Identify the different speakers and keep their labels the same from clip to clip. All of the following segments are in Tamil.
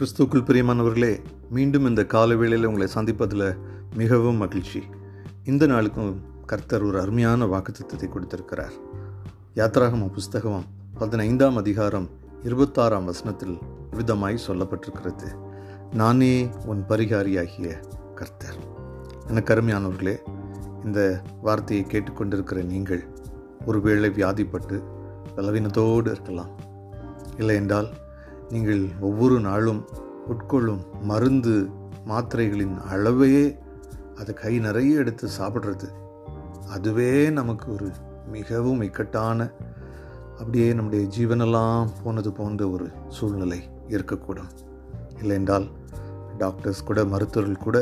Speaker 1: கிறிஸ்துக்குள் பிரியமானவர்களே மீண்டும் இந்த கால வேளையில் உங்களை சந்திப்பதில் மிகவும் மகிழ்ச்சி. இந்த நாளுக்கும் கர்த்தர் ஒரு அருமையான வாக்குத்தத்தை கொடுத்திருக்கிறார். யாத்ராகம புஸ்தகம் பதினைந்தாம் அதிகாரம் இருபத்தாறாம் வசனத்தில் விதமாய் சொல்லப்பட்டிருக்கிறது. நானே உன் பரிகாரியாகிய கர்த்தர். எனக்கு அருமையானவர்களே இந்த வார்த்தையை கேட்டுக்கொண்டிருக்கிற நீங்கள் ஒருவேளை வியாதிப்பட்டு பலவீனத்தோடு இருக்கலாம். இல்லை என்றால் நீங்கள் ஒவ்வொரு நாளும் உட்கொள்ளும் மருந்து மாத்திரைகளின் அளவையே அதை கை நிறைய எடுத்து சாப்பிட்றது. அதுவே நமக்கு ஒரு மிகவும் இக்கட்டான அப்படியே நம்முடைய ஜீவனெல்லாம் போனது போன்ற ஒரு சூழ்நிலை இருக்கக்கூடும். இல்லை என்றால் டாக்டர்ஸ் கூட மருத்துவர்கள் கூட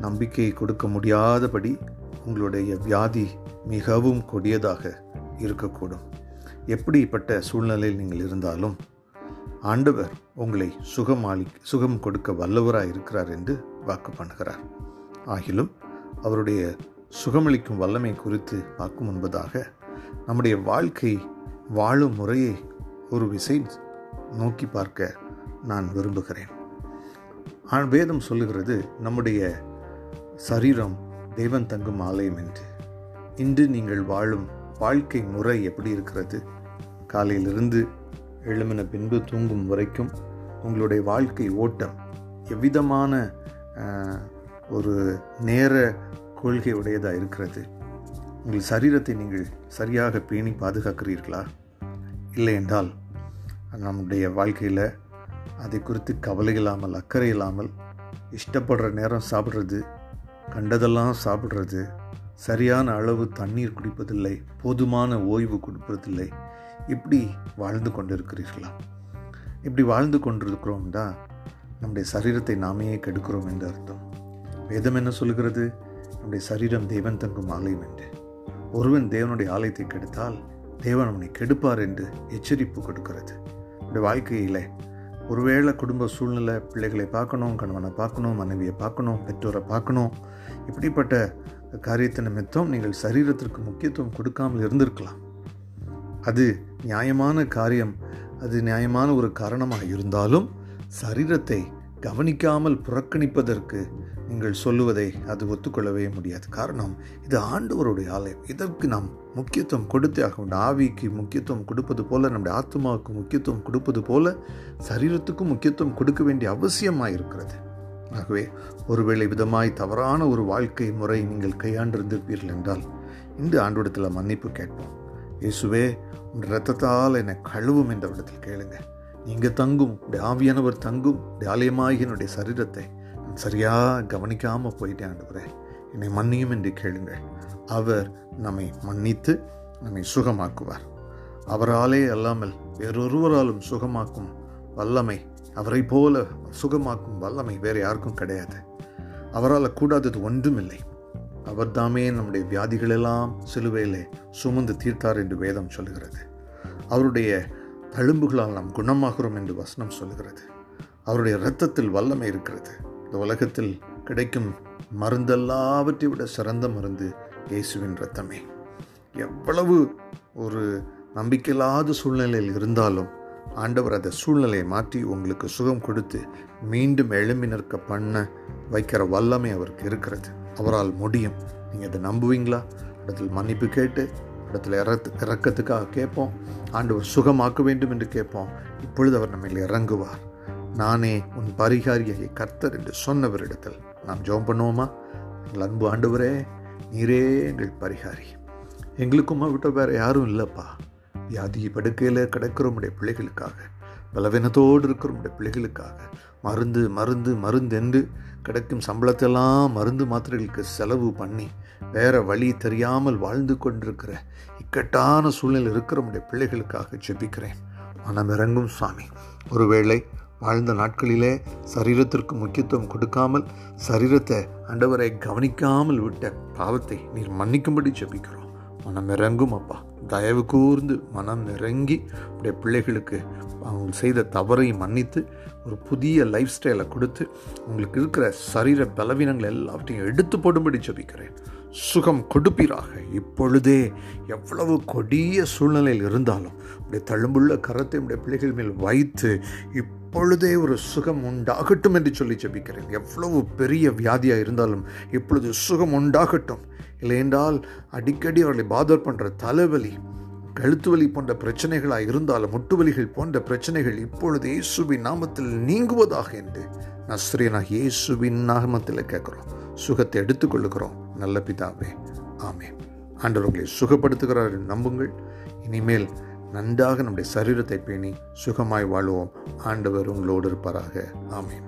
Speaker 1: நம்பிக்கை கொடுக்க முடியாதபடி உங்களுடைய வியாதி மிகவும் கொடியதாக இருக்கக்கூடும். எப்படிப்பட்ட சூழ்நிலையில் நீங்கள் இருந்தாலும் ஆண்டவர் உங்களை சுகமாளி சுகம் கொடுக்க வல்லவராக இருக்கிறார் என்று வாக்கு பண்ணுகிறார். ஆகிலும் அவருடைய சுகமளிக்கும் வல்லமை குறித்து வாக்கு முன்பதாக நம்முடைய வாழ்க்கை வாழும் முறையை ஒரு விசை நோக்கி பார்க்க நான் விரும்புகிறேன். ஆ- வேதம் சொல்லுகிறது நம்முடைய சரீரம் தெய்வம் தங்கும் ஆலயம் என்று. இன்று நீங்கள் வாழும் வாழ்க்கை முறை எப்படி இருக்கிறது? காலையிலிருந்து எழுமின பின்பு தூங்கும் வரைக்கும் உங்களுடைய வாழ்க்கை ஓட்டம் எவ்விதமான ஒரு நேர கொள்கை உடையதாக இருக்கிறது? உங்கள் சரீரத்தை நீங்கள் சரியாக பேணி பாதுகாக்கிறீர்களா? இல்லை என்றால் நம்முடைய வாழ்க்கையில் அதை குறித்து கவலை இல்லாமல் அக்கறை இல்லாமல் இஷ்டப்படுற நேரம் சாப்பிட்றது கண்டதெல்லாம் சாப்பிட்றது சரியான அளவு தண்ணீர் குடிப்பதில்லை போதுமான ஓய்வு கொடுப்பதில்லை இப்படி வாழ்ந்து கொண்டிருக்கிறீர்களா? இப்படி வாழ்ந்து கொண்டிருக்கிறோம்னா நம்முடைய சரீரத்தை நாமே கெடுக்கிறோம் என்று அர்த்தம். வேதம் என்ன சொல்கிறது நம்முடைய சரீரம் தேவன் தங்கும் ஆலயம் என்று. ஒருவன் தேவனுடைய ஆலயத்தை கெடுத்தால் தேவன் அவனை கெடுப்பார் என்று எச்சரிப்பு கொடுக்கிறது. நம்முடைய வாழ்க்கையில் ஒருவேளை குடும்ப சூழ்நிலை பிள்ளைகளை பார்க்கணும் கணவனை பார்க்கணும் மனைவியை பார்க்கணும் பெற்றோரை பார்க்கணும் இப்படிப்பட்ட காரியத்தை நிமித்தம் நீங்கள் சரீரத்திற்கு முக்கியத்துவம் கொடுக்காமல் இருந்திருக்கலாம். அது நியாயமான காரியம். அது நியாயமான ஒரு காரணமாக இருந்தாலும் சரீரத்தை கவனிக்காமல் புறக்கணிப்பதற்கு நீங்கள் சொல்லுவதை அது ஒத்துக்கொள்ளவே முடியாது. காரணம் இது ஆண்டவருடைய ஆலயம். இதற்கு நாம் முக்கியத்துவம் கொடுத்தே ஆக வேண்டும் ஆவிக்கு முக்கியத்துவம் கொடுப்பது போல நம்முடைய ஆத்மாவுக்கு முக்கியத்துவம் கொடுப்பது போல சரீரத்துக்கும் முக்கியத்துவம் கொடுக்க வேண்டிய அவசியமாக இருக்கிறது ஆகவே ஒருவேளை விதமாய் தவறான ஒரு வாழ்க்கை முறை நீங்கள் கையாண்டிருந்திருப்பீர்கள் என்றால் இந்த ஆண்டோடத்தில் மன்னிப்பு கேட்போம். இயேசுவே ரத்தத்தால் இரத்தத்தால் என்னை கழுவும் என்ற இடத்தில் கேளுங்க. நீங்கள் தங்கும் ஆவியானவர் தங்கும் உடைய என்னுடைய சரீரத்தை நான் சரியாக கவனிக்காமல் போயிட்டேன் ஆண்டவரே. என்னை மன்னியும் என்று கேளுங்கள். அவர் நம்மை மன்னித்து நம்மை சுகமாக்குவார். அவராலே அல்லாமல் வேறொருவராலும் சுகமாக்கும் வல்லமை அவரை போல சுகமாக்கும் வல்லமை வேறு யாருக்கும் கிடையாது. அவரால் கூடாதது ஒன்றுமில்லை. அவர்தாமே நம்முடைய வியாதிகளெல்லாம் சிலுவையிலே சுமந்து தீர்த்தார் என்று வேதம் சொல்லுகிறது. அவருடைய தழும்புகளால் நாம் குணமாகிறோம் என்று வசனம் சொல்லுகிறது. அவருடைய இரத்தத்தில் வல்லமை இருக்கிறது. இந்த உலகத்தில் கிடைக்கும் மருந்தெல்லாவற்றை விட சிறந்த மருந்து இயேசுவின் ரத்தமே எவ்வளவு ஒரு நம்பிக்கையில்லாத சூழ்நிலையில் இருந்தாலும் ஆண்டவர் அந்த சூழ்நிலையை மாற்றி உங்களுக்கு சுகம் கொடுத்து மீண்டும் எழும்பி நிற்க பண்ண வைக்கிற வல்லமை அவருக்கு இருக்கிறது. அவரால் முடியும். நீங்கள் அதை நம்புவீங்களா? இடத்தில் மன்னிப்பு கேட்டு இடத்துல இறத்து இறக்கத்துக்காக கேட்போம். ஆண்டவர் சுகமாக்க வேண்டும் என்று கேட்போம். இப்பொழுது அவர் நம்ம இறங்குவார். நானே உன் பரிகாரியை கர்த்தர் என்று சொன்னவரிடத்தில் நாம் ஜோம் பண்ணுவோமா? எங்கள் அன்பு ஆண்டவரே நீரே எங்கள் பரிகாரி. எங்களுக்குமா விட்ட வேற யாரும் இல்லைப்பா. வியாதி படுக்கையில் கிடக்கிற உடைய பிள்ளைகளுக்காக. பலவீனத்தோடு இருக்கிற உடைய பிள்ளைகளுக்காக. மருந்து மருந்து மருந்து என்று கிடைக்கும் சம்பளத்தெல்லாம் மருந்து மாத்திரைகளுக்கு செலவு பண்ணி வேற வழி தெரியாமல் வாழ்ந்து கொண்டிருக்கிற இக்கட்டான சூழ்நிலை இருக்கிற உடைய பிள்ளைகளுக்காக ஜெபிக்கிறேன். மனம் இறங்கும் சுவாமி ஒருவேளை வாழ்ந்த நாட்களிலே சரீரத்திற்கு முக்கியத்துவம் கொடுக்காமல் சரீரத்தை அண்டவரை கவனிக்காமல் விட்ட பாவத்தை நீர் மன்னிக்கும்படி ஜெபிக்கிறோம். மனம் இறங்கும் அப்பா தயவு கூர்ந்து மனம் இறங்கி உடைய பிள்ளைகளுக்கு அவங்க செய்த தவறை மன்னித்து ஒரு புதிய லைஃப் ஸ்டைலை கொடுத்து உங்களுக்கு இருக்கிற சரீர பலவீனங்கள் எல்லாவற்றையும் எடுத்து போடும்படி ஜபிக்கிறேன். சுகம் கொடுப்பீராக. இப்பொழுதே எவ்வளவு கொடிய சூழ்நிலையில் இருந்தாலும் உடைய தழும்புள்ள கரத்தை உடைய பிள்ளைகள் மேல் வைத்து இப்பொழுதே ஒரு சுகம் உண்டாகட்டும் என்று சொல்லி ஜெபிக்கிறேன். எவ்வளவு பெரிய வியாதியாக இருந்தாலும் இப்பொழுது சுகம் உண்டாகட்டும். இல்லையென்றால் அடிக்கடி அவர்களை பாதர் பண்ணுற தலைவலி கழுத்து வலி போன்ற பிரச்சனைகளாக இருந்தாலும் முட்டு வலிகள் போன்ற பிரச்சனைகள் இப்பொழுது இயேசுவின் நாமத்தில் நீங்குவதாக என்று நஸ்ரீனாக இயேசுவின் நாமத்தில் கேட்குறோம். சுகத்தை எடுத்துக்கொள்ளுகிறோம். நல்ல பிதாவே ஆமே ஆண்டவர் உங்களை சுகப்படுத்துகிறார் நம்புங்கள். இனிமேல் நன்றாக நம்முடைய சரீரத்தை பேணி சுகமாய் வாழுவோம். ஆண்டவர் உங்களோடு இருப்பாராக. ஆமேன்.